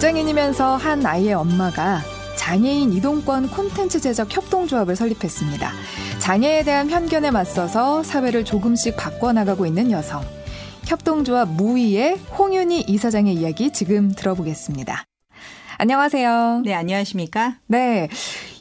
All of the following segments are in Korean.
직장인이면서 한 아이의 엄마가 장애인 이동권 콘텐츠 제작 협동조합을 설립했습니다. 장애에 대한 편견에 맞서서 사회를 조금씩 바꿔나가고 있는 여성. 협동조합 무위의 홍윤희 이사장의 이야기 지금 들어보겠습니다. 안녕하세요. 네, 안녕하십니까? 네.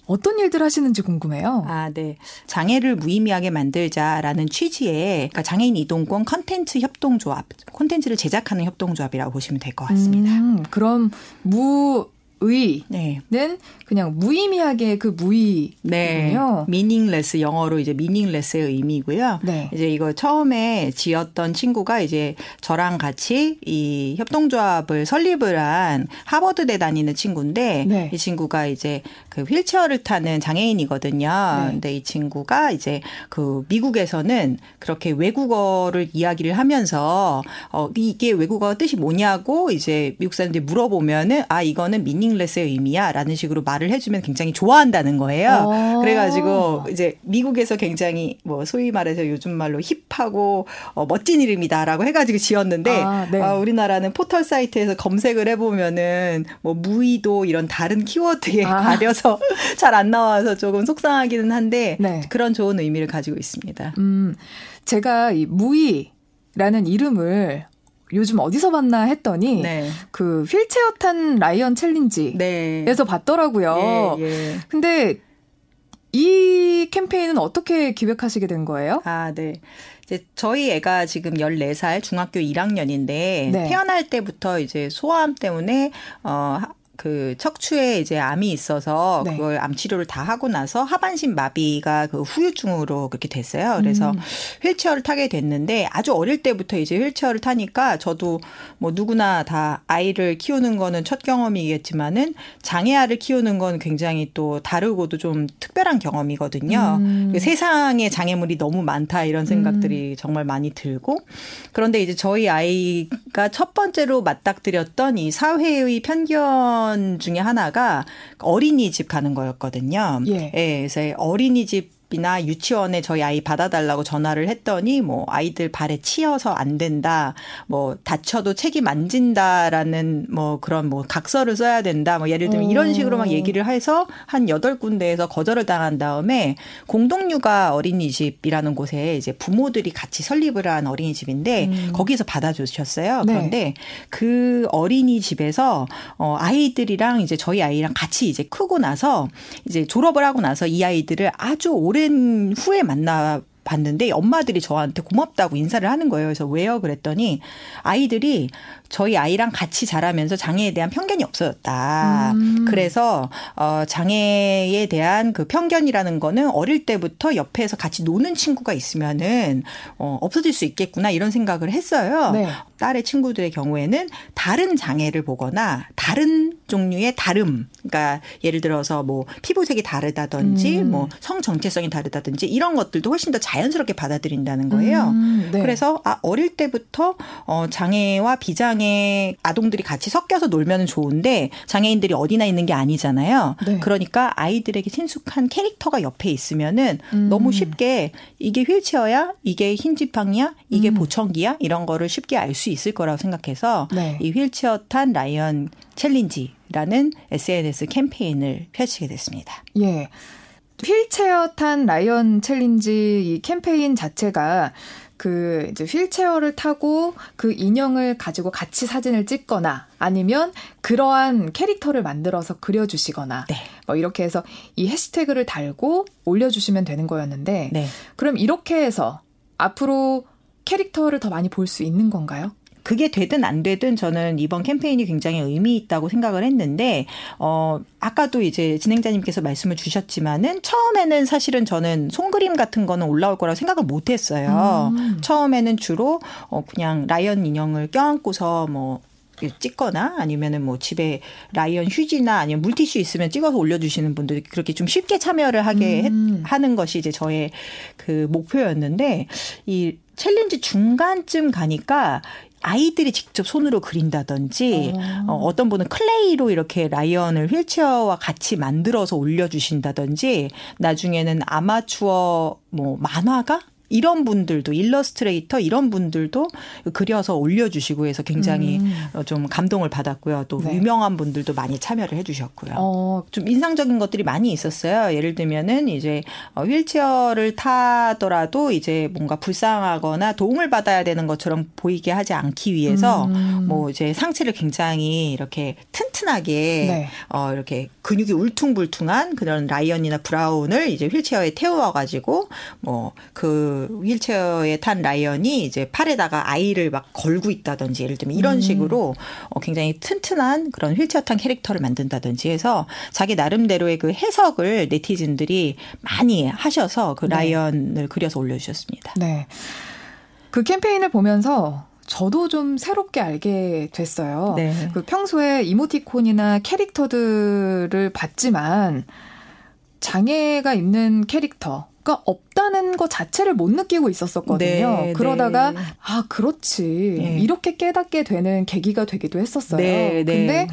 어떤 일들 하시는지 궁금해요. 아, 네. 장애를 무의미하게 만들자라는 취지의 그러니까 장애인 이동권 컨텐츠 협동조합, 콘텐츠를 제작하는 협동조합이라고 보시면 될 것 같습니다. 음, 그럼 무 의는 네. 그냥 무의미하게 그 무의군요. 네. meaningless 영어로 이제 meaningless의 의미고요. 네. 이제 이거 처음에 지었던 친구가 이제 저랑 같이 이 협동조합을 설립을 한 하버드대 다니는 친구인데 네. 이 친구가 이제 그 휠체어를 타는 장애인이거든요. 네. 근데 이 친구가 이제 그 미국에서는 그렇게 외국어를 이야기를 하면서 어 이게 외국어 뜻이 뭐냐고 이제 미국 사람들이 물어보면은 아 이거는 미닝 미닝레스의 의미야 라는 식으로 말을 해주면 굉장히 좋아한다는 거예요. 오. 어. 그래가지고 이제 미국에서 굉장히 뭐 소위 말해서 요즘 말로 힙하고 어, 멋진 이름이다라고 해가지고 지었는데 아, 네. 어, 우리나라는 포털 사이트에서 검색을 해보면은 뭐 무의도 이런 다른 키워드에 아. 가려서 잘 안 나와서 조금 속상하기는 한데 네. 그런 좋은 의미를 가지고 있습니다. 음, 제가 이 무의라는 이름을 요즘 어디서 봤나 했더니 네. 그 휠체어 탄 라이언 챌린지에서 네. 봤더라고요. 예, 예. 근데 이 캠페인은 어떻게 기획하시게 된 거예요? 아, 네. 이제 저희 애가 지금 14살 중학교 1학년인데 네. 태어날 때부터 이제 소아암 때문에 어 그 척추에 이제 암이 있어서 네. 그걸 암 치료를 다 하고 나서 하반신 마비가 그 후유증으로 그렇게 됐어요. 그래서 음. 휠체어를 타게 됐는데 아주 어릴 때부터 이제 휠체어를 타니까 저도 뭐 누구나 다 아이를 키우는 거는 첫 경험이겠지만은 장애아를 키우는 건 굉장히 또 다르고도 좀 특별한 경험이거든요. 음. 그 세상에 장애물이 너무 많다 이런 생각들이 음. 정말 많이 들고 그런데 이제 저희 아이가 첫 번째로 맞닥뜨렸던 이 사회의 편견 중에 하나가 어린이집 가는 거였거든요. 예. 예 그래서 어린이집 이나 유치원에 저희 아이 받아달라고 전화를 했더니 뭐 아이들 발에 치여서 안 된다, 뭐 다쳐도 책임 안 진다라는 뭐 그런 뭐 각서를 써야 된다, 뭐 예를 들면 이런 식으로 막 얘기를 해서 한 여덟 군데에서 거절을 당한 다음에 공동육아 어린이집이라는 곳에 이제 부모들이 같이 설립을 한 어린이집인데 음. 거기서 받아주셨어요. 네. 그런데 그 어린이집에서 어 아이들이랑 이제 저희 아이랑 같이 이제 크고 나서 이제 졸업을 하고 나서 이 아이들을 아주 오래 오랜 후에 만나 봤는데 엄마들이 저한테 고맙다고 인사를 하는 거예요. 그래서 왜요? 그랬더니 아이들이 저희 아이랑 같이 자라면서 장애에 대한 편견이 없어졌다. 음. 그래서 어 장애에 대한 그 편견이라는 거는 어릴 때부터 옆에서 같이 노는 친구가 있으면은 어 없어질 수 있겠구나 이런 생각을 했어요. 네. 딸의 친구들의 경우에는 다른 장애를 보거나 다른 종류의 다름, 그러니까 예를 들어서 뭐 피부색이 다르다든지 음. 뭐성 정체성이 다르다든지 이런 것들도 훨씬 더 자연스럽게 받아들인다는 거예요. 음. 네. 그래서 아 어릴 때부터 어 장애와 비장애 아동들이 같이 섞여서 놀면 좋은데 장애인들이 어디나 있는 게 아니잖아요. 네. 그러니까 아이들에게 친숙한 캐릭터가 옆에 있으면은 음. 너무 쉽게 이게 휠체어야, 이게 흰 지팡이야, 이게 음. 보청기야 이런 거를 쉽게 알 수 있을 거라고 생각해서 네. 이 휠체어 탄 라이언 챌린지라는 SNS 캠페인을 펼치게 됐습니다. 예. 휠체어 탄 라이언 챌린지 이 캠페인 자체가 그 이제 휠체어를 타고 그 인형을 가지고 같이 사진을 찍거나 아니면 그러한 캐릭터를 만들어서 그려주시거나 네. 뭐 이렇게 해서 이 해시태그를 달고 올려주시면 되는 거였는데 네. 그럼 이렇게 해서 앞으로 캐릭터를 더 많이 볼 수 있는 건가요? 그게 되든 안 되든 저는 이번 캠페인이 굉장히 의미 있다고 생각을 했는데 어 아까도 이제 진행자님께서 말씀을 주셨지만은 처음에는 사실은 저는 손그림 같은 거는 올라올 거라고 생각을 못 했어요. 음. 처음에는 주로 어 그냥 라이언 인형을 껴안고서 뭐 찍거나 아니면은 뭐 집에 라이언 휴지나 아니면 물티슈 있으면 찍어서 올려주시는 분들이 그렇게 좀 쉽게 참여를 하게 음. 하는 것이 이제 저의 그 목표였는데 이 챌린지 중간쯤 가니까 아이들이 직접 손으로 그린다든지 어. 어, 어떤 분은 클레이로 이렇게 라이언을 휠체어와 같이 만들어서 올려주신다든지 나중에는 아마추어 뭐 만화가 이런 분들도 일러스트레이터 이런 분들도 그려서 올려주시고 해서 굉장히 음. 어, 좀 감동을 받았고요. 또 네. 유명한 분들도 많이 참여를 해주셨고요. 어. 좀 인상적인 것들이 많이 있었어요. 예를 들면은 이제 어, 휠체어를 타더라도 이제 뭔가 불쌍하거나 도움을 받아야 되는 것처럼 보이게 하지 않기 위해서 음. 뭐 이제 상체를 굉장히 이렇게 튼튼하게 네. 어 이렇게 근육이 울퉁불퉁한 그런 라이언이나 브라운을 이제 휠체어에 태워 가지고 뭐그 휠체어에 탄 라이언이 이제 팔에다가 아이를 막 걸고 있다든지 예를 들면 이런 음. 식으로 어 굉장히 튼튼한 그런 휠체어 탄 캐릭터를 만든다든지 해서 자기 나름대로의 그 해석을 네티즌들이 많이 하셔서 그 네. 라이언을 네. 그려서 올려주셨습니다. 네. 그 캠페인을 보면서 저도 좀 새롭게 알게 됐어요. 네. 그 평소에 이모티콘이나 캐릭터들을 봤지만 장애가 있는 캐릭터 가 없다는 것 자체를 못 느끼고 있었었거든요. 네, 그러다가 네. 아 그렇지 네. 이렇게 깨닫게 되는 계기가 되기도 했었어요. 네, 네. 근데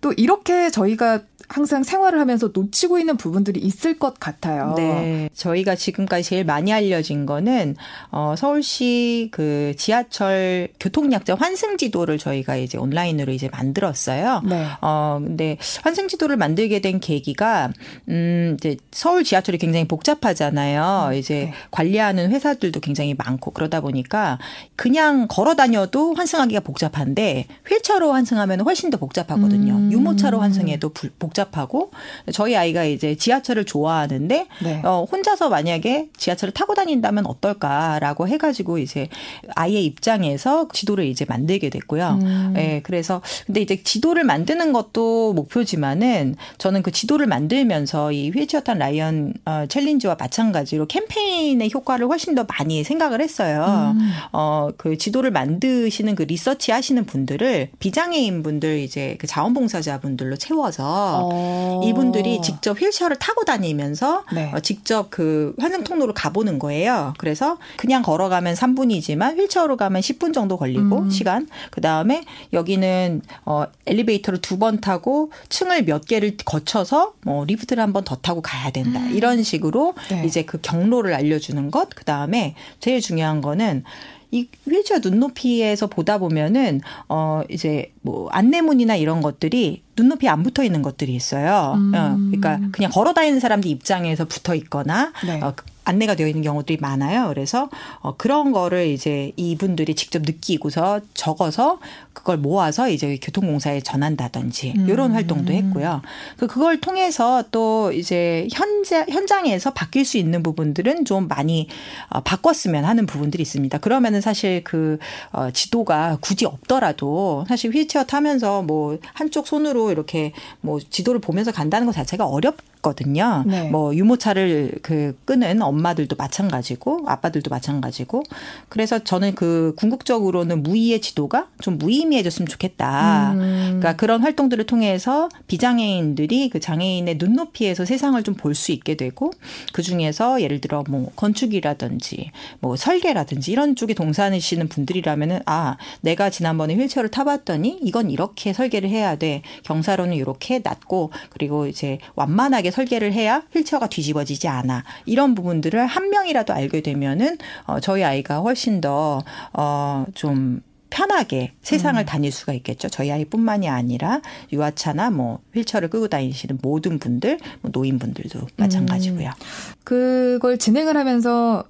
또 이렇게 저희가 항상 생활을 하면서 놓치고 있는 부분들이 있을 것 같아요. 네. 저희가 지금까지 제일 많이 알려진 거는 어 서울시 그 지하철 교통약자 환승 지도를 저희가 이제 온라인으로 이제 만들었어요. 네. 어 근데 환승 지도를 만들게 된 계기가 음 이제 서울 지하철이 굉장히 복잡하잖아요. 음, 이제 네. 관리하는 회사들도 굉장히 많고 그러다 보니까 그냥 걸어 다녀도 환승하기가 복잡한데 휠체어로 환승하면 훨씬 더 복잡하거든요. 음. 유모차로 환승해도 복 복잡하고 저희 아이가 이제 지하철을 좋아하는데 네. 어, 혼자서 만약에 지하철을 타고 다닌다면 어떨까라고 해가지고 이제 아이의 입장에서 지도를 이제 만들게 됐고요. 음. 네, 그래서 근데 이제 지도를 만드는 것도 목표지만은 저는 그 지도를 만들면서 이 휠체어 탄 라이언 어, 챌린지와 마찬가지로 캠페인의 효과를 훨씬 더 많이 생각을 했어요. 음. 어, 그 지도를 만드시는 그 리서치 하시는 분들을 비장애인 분들 이제 그 자원봉사자 분들로 채워서 어. 이분들이 직접 휠체어를 타고 다니면서 네. 어, 직접 그 환승 통로를 가보는 거예요. 그래서 그냥 걸어가면 3분이지만 휠체어로 가면 10분 정도 걸리고 음. 시간. 그 다음에 여기는 어 엘리베이터를 두 번 타고 층을 몇 개를 거쳐서 뭐 리프트를 한 번 더 타고 가야 된다. 음. 이런 식으로 네. 이제 그 경로를 알려주는 것. 그 다음에 제일 중요한 거는 이 휠체어 눈높이에서 보다 보면은 어 이제 뭐 안내문이나 이런 것들이 눈높이 안 붙어 있는 것들이 있어요. 음. 어, 그러니까 그냥 걸어 다니는 사람들 입장에서 붙어 있거나 네. 어, 안내가 되어 있는 경우들이 많아요. 그래서 어, 그런 거를 이제 이분들이 직접 느끼고서 적어서 그걸 모아서 이제 교통공사에 전한다든지 음. 이런 활동도 했고요. 그 그걸 통해서 또 이제 현재 현장에서 바뀔 수 있는 부분들은 좀 많이 어, 바꿨으면 하는 부분들이 있습니다. 그러면은 사실 그 어, 지도가 굳이 없더라도 사실 휠체어 타면서 뭐 한쪽 손으로 이렇게 뭐 지도를 보면서 간다는 것 자체가 어렵 거든요. 네. 뭐 유모차를 그 끄는 엄마들도 마찬가지고 아빠들도 마찬가지고 그래서 저는 그 궁극적으로는 무의의 지도가 좀 무의미해졌으면 좋겠다. 음. 그러니까 그런 활동들을 통해서 비장애인들이 그 장애인의 눈높이에서 세상을 좀 볼 수 있게 되고 그 중에서 예를 들어 뭐 건축이라든지 뭐 설계라든지 이런 쪽에 동사하시는 분들이라면은 아 내가 지난번에 휠체어를 타봤더니 이건 이렇게 설계를 해야 돼 경사로는 이렇게 낮고 그리고 이제 완만하게 설계를 해야 휠체어가 뒤집어지지 않아. 이런 부분들을 한 명이라도 알게 되면은 어 저희 아이가 훨씬 더어좀 편하게 세상을 음. 다닐 수가 있겠죠. 저희 아이뿐만이 아니라 유아차나 뭐 휠체어를 끌고 다니시는 모든 분들, 뭐 노인분들도 마찬가지고요. 음. 그걸 진행을 하면서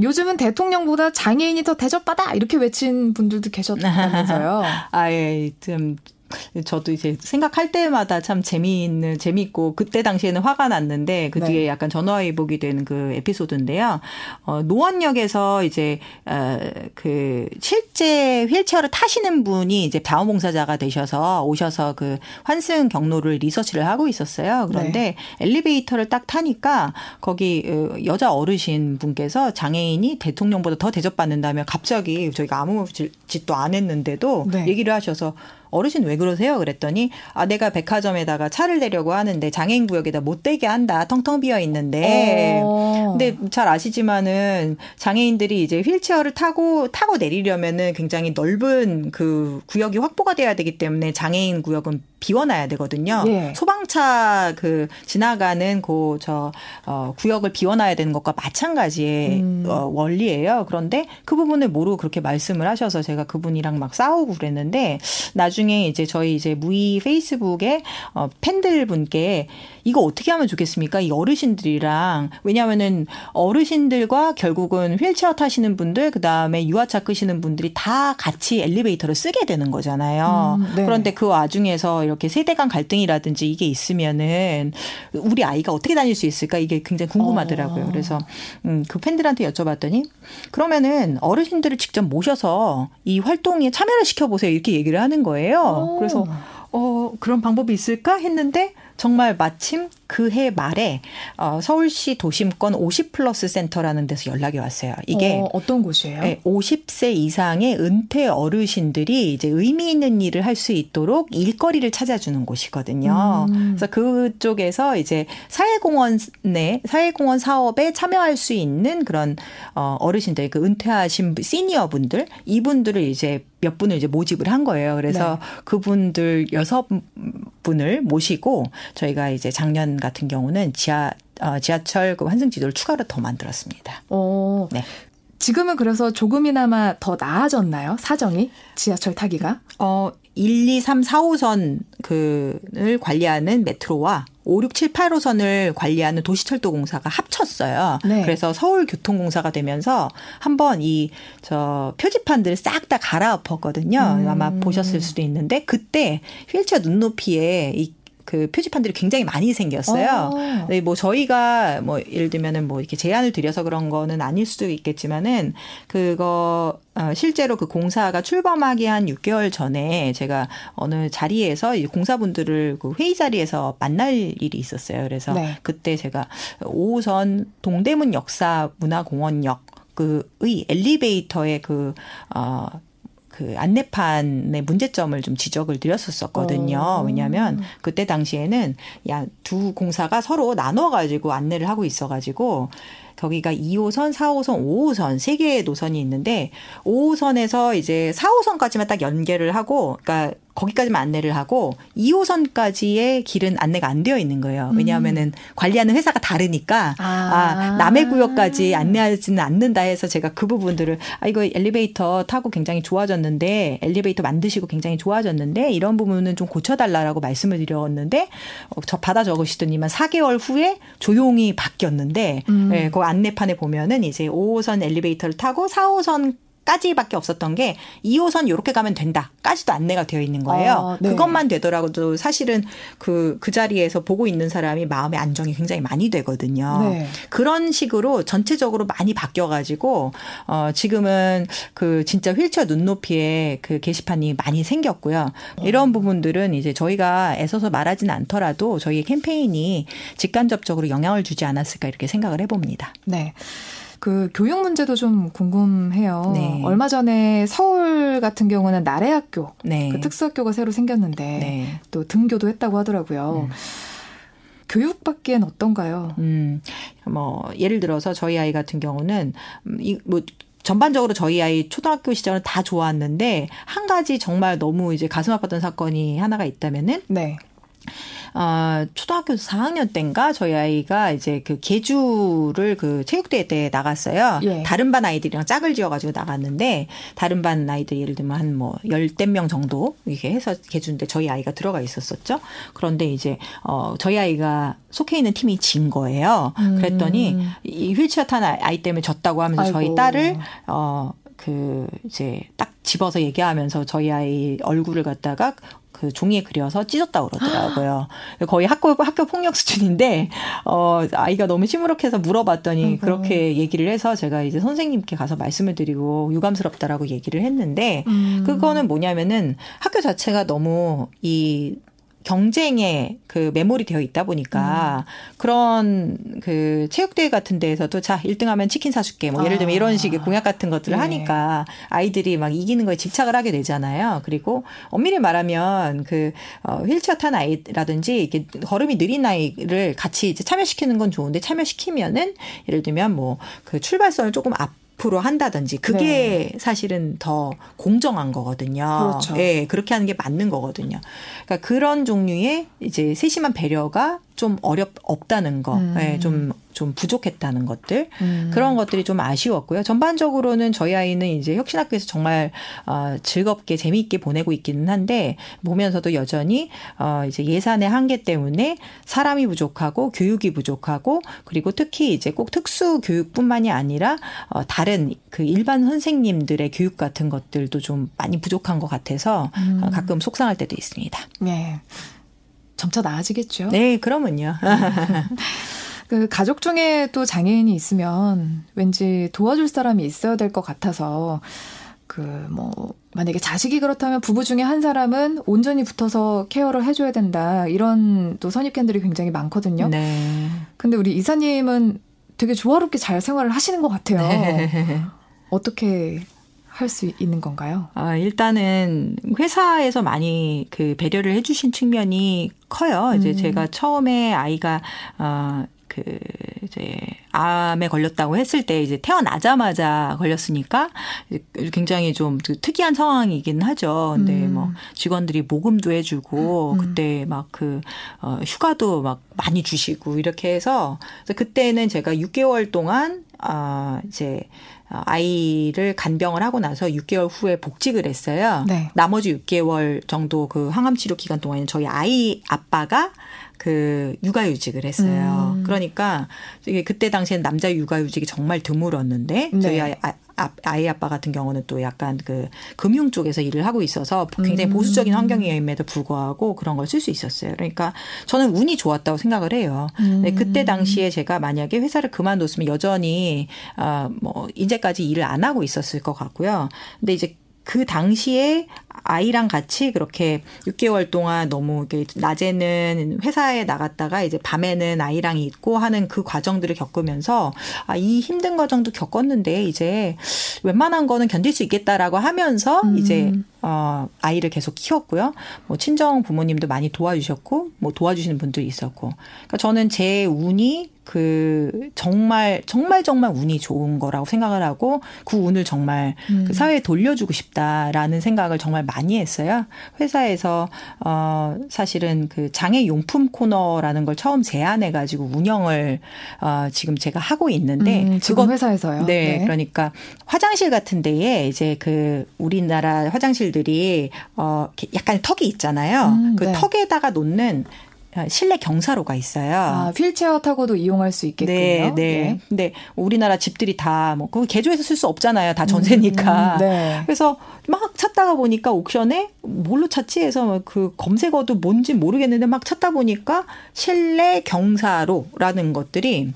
요즘은 대통령보다 장애인이 더 대접받아 이렇게 외친 분들도 계셨다면서요. 아, 예, 좀 저도 이제 생각할 때마다 참 재미있는 재미있고 그때 당시에는 화가 났는데 그 뒤에 네. 약간 전화위복이 되는 그 에피소드인데요. 어 노원역에서 이제 어 그 실제 휠체어를 타시는 분이 이제 자원봉사자가 되셔서 오셔서 그 환승 경로를 리서치를 하고 있었어요. 그런데 네. 엘리베이터를 딱 타니까 거기 어, 여자 어르신 분께서 장애인이 대통령보다 더 대접받는다며 갑자기 저희가 아무 짓도 안 했는데도 네. 얘기를 하셔서 어르신 왜 그러세요? 그랬더니 아 내가 백화점에다가 차를 내려고 하는데 장애인 구역에다 못 대게 한다. 텅텅 비어 있는데. 어. 근데 잘 아시지만은 장애인들이 이제 휠체어를 타고 타고 내리려면은 굉장히 넓은 그 구역이 확보가 돼야 되기 때문에 장애인 구역은 비워놔야 되거든요. 예. 소방차 그 지나가는 그 저 어, 구역을 비워놔야 되는 것과 마찬가지의 음. 어, 원리예요. 그런데 그 부분을 모르고 그렇게 말씀을 하셔서 제가 그분이랑 막 싸우고 그랬는데 나중에 이제 저희 이제 무이 페이스북에 어, 팬들 분께 이거 어떻게 하면 좋겠습니까? 이 어르신들이랑 왜냐하면은 어르신들과 결국은 휠체어 타시는 분들 그 다음에 유아차 끄시는 분들이 다 같이 엘리베이터를 쓰게 되는 거잖아요. 음, 네. 그런데 그 와중에서 이렇게 세대 간 갈등이라든지 이게 있으면은 우리 아이가 어떻게 다닐 수 있을까 이게 굉장히 궁금하더라고요. 어. 그래서 음, 그 팬들한테 여쭤봤더니 그러면은 어르신들을 직접 모셔서 이 활동에 참여를 시켜보세요 이렇게 얘기를 하는 거예요. 어. 그래서 어, 그런 방법이 있을까 했는데 정말 마침 그해 말에 어, 서울시 도심권 50 플러스 센터라는 데서 연락이 왔어요. 이게 어, 떤 곳이에요? 네, 50세 이상의 은퇴 어르신들이 이제 의미 있는 일을 할 수 있도록 일거리를 찾아주는 곳이거든요. 음. 그래서 그쪽에서 이제 사회공원내 사회공원 사업에 참여할 수 있는 그런 어, 어르신들, 그 은퇴하신 시니어 분들 이분들을 이제 몇 분을 이제 모집을 한 거예요. 그래서 네. 그분들 여섯 분을 모시고 저희가 이제 작년 같은 경우는 지하 어, 지하철 그 환승 지도를 추가로 더 만들었습니다. 어. 네. 지금은 그래서 조금이나마 더 나아졌나요? 사정이 지하철 타기가? 어, 1, 2, 3, 4호선 그를 관리하는 메트로와 5, 6, 7, 8호선을 관리하는 도시철도공사가 합쳤어요. 네. 그래서 서울교통공사가 되면서 한번 이 저 표지판들을 싹 다 갈아엎었거든요. 음. 아마 보셨을 수도 있는데 그때 휠체어 눈높이에 이 그 표지판들이 굉장히 많이 생겼어요. 어. 네, 뭐 저희가 뭐 예를 들면은 뭐 이렇게 제안을 드려서 그런 거는 아닐 수도 있겠지만은 그거 어, 실제로 그 공사가 출범하기 한 6개월 전에 제가 어느 자리에서 공사분들을 그 회의 자리에서 만날 일이 있었어요. 그래서 네. 그때 제가 5호선 동대문 역사 문화공원역 그의 엘리베이터의 그, 어, 그 안내판의 문제점을 좀 지적을 드렸었었거든요. 어. 왜냐하면 그때 당시에는 야 두 공사가 서로 나눠 가지고 안내를 하고 있어 가지고 거기가 2호선, 4호선, 5호선 세 개의 노선이 있는데 5호선에서 이제 4호선까지만 딱 연결을 하고 그러니까 거기까지만 안내를 하고 2호선까지의 길은 안내가 안 되어 있는 거예요. 왜냐하면은 음. 관리하는 회사가 다르니까 아. 아, 남의 구역까지 안내하지는 않는다 해서 제가 그 부분들을 아 이거 엘리베이터 타고 굉장히 좋아졌는데 엘리베이터 만드시고 굉장히 좋아졌는데 이런 부분은 좀 고쳐달라라고 말씀을 드렸는데 어, 저 받아 적으시더니만 4개월 후에 조용히 바뀌었는데 음. 예, 그 안내판에 보면은 이제 5호선 엘리베이터를 타고 4호선 까지밖에 없었던 게 2호선 요렇게 가면 된다 까지도 안내가 되어 있는 거예요. 아, 네. 그것만 되더라도 사실은 그, 그 자리에서 보고 있는 사람이 마음의 안정이 굉장히 많이 되거든요. 네. 그런 식으로 전체적으로 많이 바뀌어가지고, 어, 지금은 그 진짜 휠체어 눈높이에 그 게시판이 많이 생겼고요. 이런 부분들은 이제 저희가 애써서 말하지는 않더라도 저희의 캠페인이 직간접적으로 영향을 주지 않았을까 이렇게 생각을 해봅니다. 네. 그 교육 문제도 좀 궁금해요. 네. 얼마 전에 서울 같은 경우는 나래학교 네. 그 특수학교가 새로 생겼는데 네. 또 등교도 했다고 하더라고요. 음. 교육받기엔 어떤가요? 음, 뭐 예를 들어서 저희 아이 같은 경우는 음, 이뭐 전반적으로 저희 아이 초등학교 시절은 다 좋았는데 한 가지 정말 너무 이제 가슴 아팠던 사건이 하나가 있다면은 네. 어, 초등학교 4학년 때인가 저희 아이가 이제 그 계주를 그 체육대회 때 나갔어요. 예. 다른 반 아이들이랑 짝을 지어가지고 나갔는데 다른 반 아이들 예를 들면 한 뭐 열댓 명 정도 이렇게 해서 계주인데 저희 아이가 들어가 있었었죠. 그런데 이제 어 저희 아이가 속해 있는 팀이 진 거예요. 음. 그랬더니 이 휠체어 탄 아이 때문에 졌다고 하면서 아이고. 저희 딸을 어 그 이제 딱 집어서 얘기하면서 저희 아이 얼굴을 갖다가 그 종이에 그려서 찢었다 그러더라고요. 거의 학교 학교 폭력 수준인데 어 아이가 너무 시무룩해서 물어봤더니 음. 그렇게 얘기를 해서 제가 이제 선생님께 가서 말씀을 드리고 유감스럽다라고 얘기를 했는데 음. 그거는 뭐냐면은 학교 자체가 너무 이 경쟁에 그 메모리 되어 있다 보니까 음. 그런 그 체육대회 같은 데에서도 자 1등 하면 치킨 사줄게 뭐 예를 들면 아. 이런 식의 공약 같은 것들을 네. 하니까 아이들이 막 이기는 거에 집착을 하게 되잖아요. 그리고 엄밀히 말하면 그 어, 휠체어 탄 아이라든지 이렇게 걸음이 느린 아이를 같이 이제 참여시키는 건 좋은데 참여시키면은 예를 들면 뭐 그 출발선을 조금 앞 앞으로 한다든지 그게 네. 사실은 더 공정한 거거든요. 그렇죠. 예, 그렇게 하는 게 맞는 거거든요. 그러니까 그런 종류의 이제 세심한 배려가 좀 어렵 없다는 거, 음. 예, 좀, 좀 부족했다는 것들 음. 그런 것들이 좀 아쉬웠고요. 전반적으로는 저희 아이는 이제 혁신학교에서 정말 어, 즐겁게 재미있게 보내고 있기는 한데 보면서도 여전히 어, 이제 예산의 한계 때문에 사람이 부족하고 교육이 부족하고 그리고 특히 이제 꼭 특수 교육뿐만이 아니라 어, 다른 그 일반 선생님들의 교육 같은 것들도 좀 많이 부족한 것 같아서 음. 가끔 속상할 때도 있습니다. 네. 점차 나아지겠죠. 네, 그러면요. 그 가족 중에 또 장애인이 있으면 왠지 도와줄 사람이 있어야 될 것 같아서 그 뭐 만약에 자식이 그렇다면 부부 중에 한 사람은 온전히 붙어서 케어를 해줘야 된다 이런 또 선입견들이 굉장히 많거든요. 네. 근데 우리 이사님은 되게 조화롭게 잘 생활을 하시는 것 같아요. 네. 어떻게 할 수 있는 건가요? 아, 일단은 회사에서 많이 그 배려를 해주신 측면이 커요. 이제 음. 제가 처음에 아이가 어, 그 이제 암에 걸렸다고 했을 때 이제 태어나자마자 걸렸으니까 굉장히 좀그 특이한 상황이긴 하죠. 근데 음. 뭐 직원들이 모금도 해주고 음. 그때 막 그 어, 휴가도 막 많이 주시고 이렇게 해서 그때는 제가 6개월 동안 아 이제 어, 아이를 간병을 하고 나서 6개월 후에 복직을 했어요. 네. 나머지 6개월 정도 그 항암 치료 기간 동안에는 저희 아이 아빠가 그 육아휴직을 했어요. 음. 그러니까 이게 그때 당시엔 남자 육아휴직이 정말 드물었는데 네. 저희 아이, 아, 아이 아빠 같은 경우는 또 약간 그 금융 쪽에서 일을 하고 있어서 굉장히 음. 보수적인 환경임에도 불구하고 그런 걸 쓸 수 있었어요. 그러니까 저는 운이 좋았다고 생각을 해요. 음. 그때 당시에 제가 만약에 회사를 그만뒀으면 여전히 아뭐 이제까지 일을 안 하고 있었을 것 같고요. 근데 이제 그 당시에 아이랑 같이 그렇게 6개월 동안 너무 이렇게 낮에는 회사에 나갔다가 이제 밤에는 아이랑 있고 하는 그 과정들을 겪으면서 아, 이 힘든 과정도 겪었는데 이제 웬만한 거는 견딜 수 있겠다라고 하면서 음. 이제 어, 아이를 계속 키웠고요. 뭐 친정 부모님도 많이 도와주셨고 뭐 도와주시는 분들이 있었고. 그러니까 저는 제 운이 그 정말 정말 정말 운이 좋은 거라고 생각을 하고 그 운을 정말 음. 그 사회에 돌려주고 싶다라는 생각을 정말 많이 했어요. 회사에서 어 사실은 그 장애 용품 코너라는 걸 처음 제안해 가지고 운영을 어 지금 제가 하고 있는데 음, 지금 회사에서요. 네, 네, 그러니까 화장실 같은 데에 이제 그 우리나라 화장실들이 어 약간 턱이 있잖아요. 음, 그 네. 턱에다가 놓는 실내 경사로가 있어요. 아, 휠체어 타고도 이용할 수 있겠군요. 네, 네. 네. 근데 우리나라 집들이 다 뭐 그거 개조해서 쓸 수 없잖아요. 다 전세니까. 음, 네. 그래서 막 찾다가 보니까 옥션에 뭘로 찾지 해서 그 검색어도 뭔지 모르겠는데 막 찾다 보니까 실내 경사로라는 것들이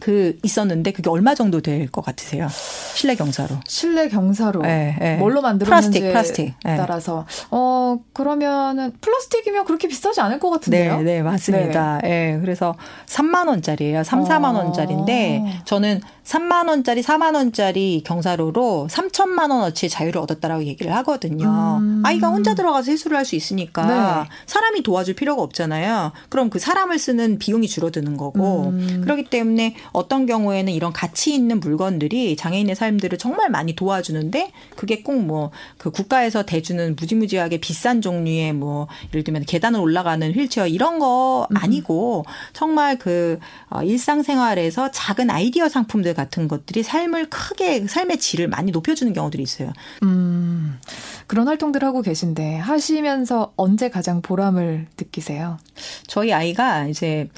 그 있었는데 그게 얼마 정도 될 것 같으세요? 실내 경사로. 실내 경사로. 네, 네. 뭘로 만들었는지 플라스틱, 플라스틱. 네. 따라서 어 그러면은 플라스틱이면 그렇게 비싸지 않을 것 같은데요? 네, 네 맞습니다. 네. 네. 그래서 3만 원짜리예요. 3, 4만 어. 원짜리인데 저는 3만 원짜리, 4만 원짜리 경사로로 3천만 원어치의 자유를 얻었다라고 얘기를 하거든요. 음. 아이가 혼자 들어가서 세수를 할 수 있으니까 네. 사람이 도와줄 필요가 없잖아요. 그럼 그 사람을 쓰는 비용이 줄어드는 거고 음. 그렇기 때문에 어떤 경우에는 이런 가치 있는 물건들이 장애인의 삶들을 정말 많이 도와주는데 그게 꼭 뭐 그 국가에서 대주는 무지무지하게 비싼 종류의 뭐 예를 들면 계단을 올라가는 휠체어 이런 거 음. 아니고 정말 그 어, 일상생활에서 작은 아이디어 상품들 같은 것들이 삶을 크게 삶의 질을 많이 높여주는 경우들이 있어요. 음. 그런 활동들 하고 계신데 하시면서 언제 가장 보람을 느끼세요? 저희 아이가 이제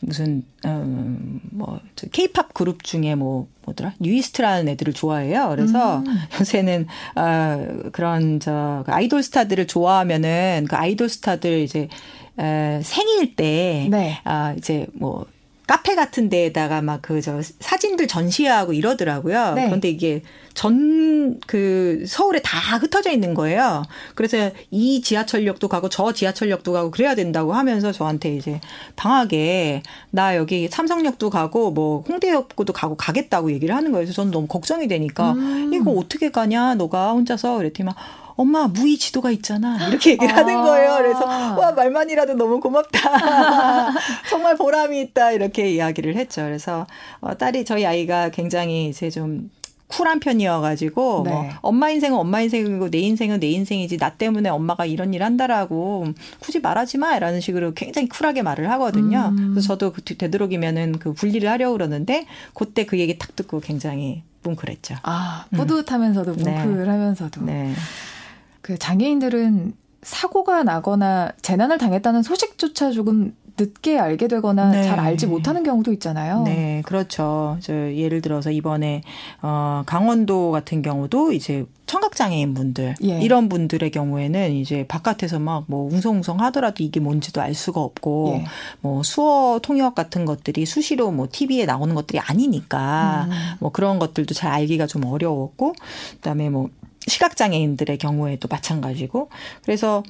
무슨 어뭐 케이팝 그룹 중에 뭐 뭐더라 뉴이스트라는 애들을 좋아해요. 그래서 음. 요새는 어 그런 저그 아이돌 스타들을 좋아하면은 그 아이돌 스타들 이제 에, 생일 때 네. 아 이제 뭐 카페 같은 데에다가 막 그 저 사진들 전시하고 이러더라고요. 네. 그런데 이게 전 그 서울에 다 흩어져 있는 거예요. 그래서 이 지하철역도 가고 저 지하철역도 가고 그래야 된다고 하면서 저한테 이제 방학에 나 여기 삼성역도 가고 뭐 홍대역도 가고 가겠다고 얘기를 하는 거예요. 그래서 저는 너무 걱정이 되니까 음. 이거 어떻게 가냐 너가 혼자서 그랬더니 막 엄마 무의 지도가 있잖아 이렇게 얘기를 아. 하는 거예요. 그래서 와 말만이라도 너무 고맙다. 정말 보람이 있다 이렇게 이야기를 했죠. 그래서 어, 딸이 저희 아이가 굉장히 이제 좀 쿨한 편이어가지고 네. 뭐 엄마 인생은 엄마 인생이고 내 인생은 내 인생이지 나 때문에 엄마가 이런 일 한다라고 굳이 말하지 마라는 식으로 굉장히 쿨하게 말을 하거든요. 음. 그래서 저도 그 되도록이면은 그 분리를 하려고 그러는데 그때 그 얘기 딱 듣고 굉장히 뭉클했죠. 아 뿌듯하면서도 음. 뭉클하면서도. 네. 네. 그 장애인들은 사고가 나거나 재난을 당했다는 소식조차 조금 늦게 알게 되거나 네. 잘 알지 못하는 경우도 있잖아요. 네, 그렇죠. 저 예를 들어서 이번에 어 강원도 같은 경우도 이제 청각 장애인 분들 예. 이런 분들의 경우에는 이제 바깥에서 막 뭐 웅성웅성 하더라도 이게 뭔지도 알 수가 없고 예. 뭐 수어 통역 같은 것들이 수시로 뭐 TV에 나오는 것들이 아니니까 음. 뭐 그런 것들도 잘 알기가 좀 어려웠고 그다음에 뭐 시각 장애인들의 경우에도 마찬가지고 그래서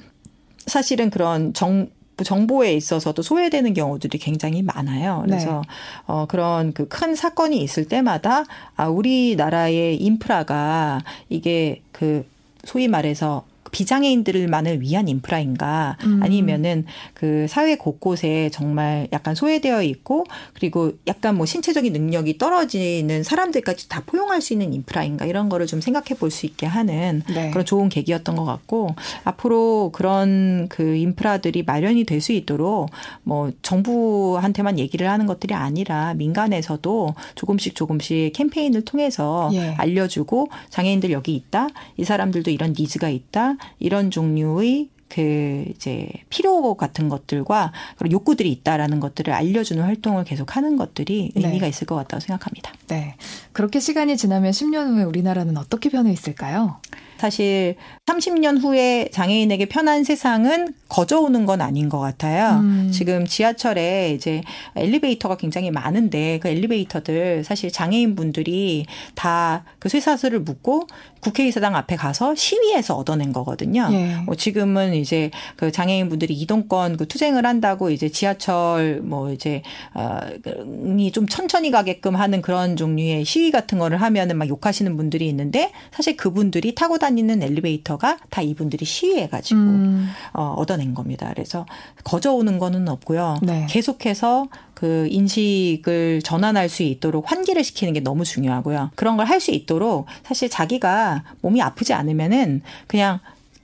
사실은 그런 정 정보에 있어서도 소외되는 경우들이 굉장히 많아요. 그래서 네. 어 그런 그 큰 사건이 있을 때마다 아 우리나라의 인프라가 이게 그 소위 말해서 비장애인들만을 위한 인프라인가 음. 아니면은 그 사회 곳곳에 정말 약간 소외되어 있고 그리고 약간 뭐 신체적인 능력이 떨어지는 사람들까지 다 포용할 수 있는 인프라인가 이런 거를 좀 생각해 볼 수 있게 하는 네. 그런 좋은 계기였던 것 같고 앞으로 그런 그 인프라들이 마련이 될 수 있도록 뭐 정부한테만 얘기를 하는 것들이 아니라 민간에서도 조금씩 조금씩 캠페인을 통해서 예. 알려주고 장애인들 여기 있다 이 사람들도 이런 니즈가 있다 이런 종류의 그 이제 필요 같은 것들과 그리고 욕구들이 있다라는 것들을 알려주는 활동을 계속하는 것들이 네. 의미가 네. 있을 것 같다고 생각합니다. 네. 그렇게 시간이 지나면 10년 후에 우리나라는 어떻게 변해 있을까요? 사실 30년 후에 장애인에게 편한 세상은 거저오는 건 아닌 것 같아요. 음. 지금 지하철에 이제 엘리베이터가 굉장히 많은데 그 엘리베이터들 사실 장애인 분들이 다 그 쇠사슬을 묶고 국회의사당 앞에 가서 시위해서 얻어낸 거거든요. 예. 뭐 지금은 이제 그 장애인 분들이 이동권 그 투쟁을 한다고 이제 지하철 뭐 이제 어좀 천천히 가게끔 하는 그런 종류의 시위 같은 거를 하면은 막 욕하시는 분들이 있는데 사실 그분들이 타고 다니는 엘리베이터가 다 이분들이 시위해가지고 음. 어, 얻어낸 겁니다. 그래서 거저오는 거는 없고요. 네. 계속해서 그 인식을 전환할 수 있도록 환기를 시키는 게 너무 중요하고요. 그런 걸 할 수 있도록 사실 자기가 몸이 아프지 않으면은 그냥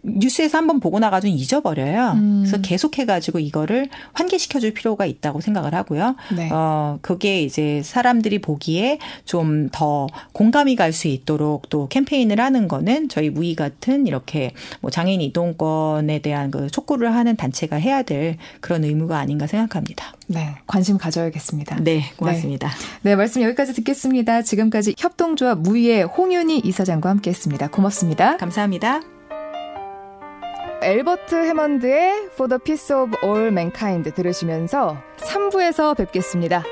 뉴스에서 한번 보고 나가지고 잊어버려요. 음. 그래서 계속해가지고 이거를 환기시켜줄 필요가 있다고 생각을 하고요. 네. 어, 그게 이제 사람들이 보기에 좀 더 공감이 갈 수 있도록 또 캠페인을 하는 거는 저희 무이 같은 이렇게 뭐 장애인 이동권에 대한 그 촉구를 하는 단체가 해야 될 그런 의무가 아닌가 생각합니다. 네. 관심 가져야겠습니다. 네. 고맙습니다. 네. 네 말씀 여기까지 듣겠습니다. 지금까지 협동조합 무이의 홍윤희 이사장과 함께 했습니다. 고맙습니다. 감사합니다. 엘버트 해먼드의 For the Peace of All Mankind 들으시면서 3부에서 뵙겠습니다.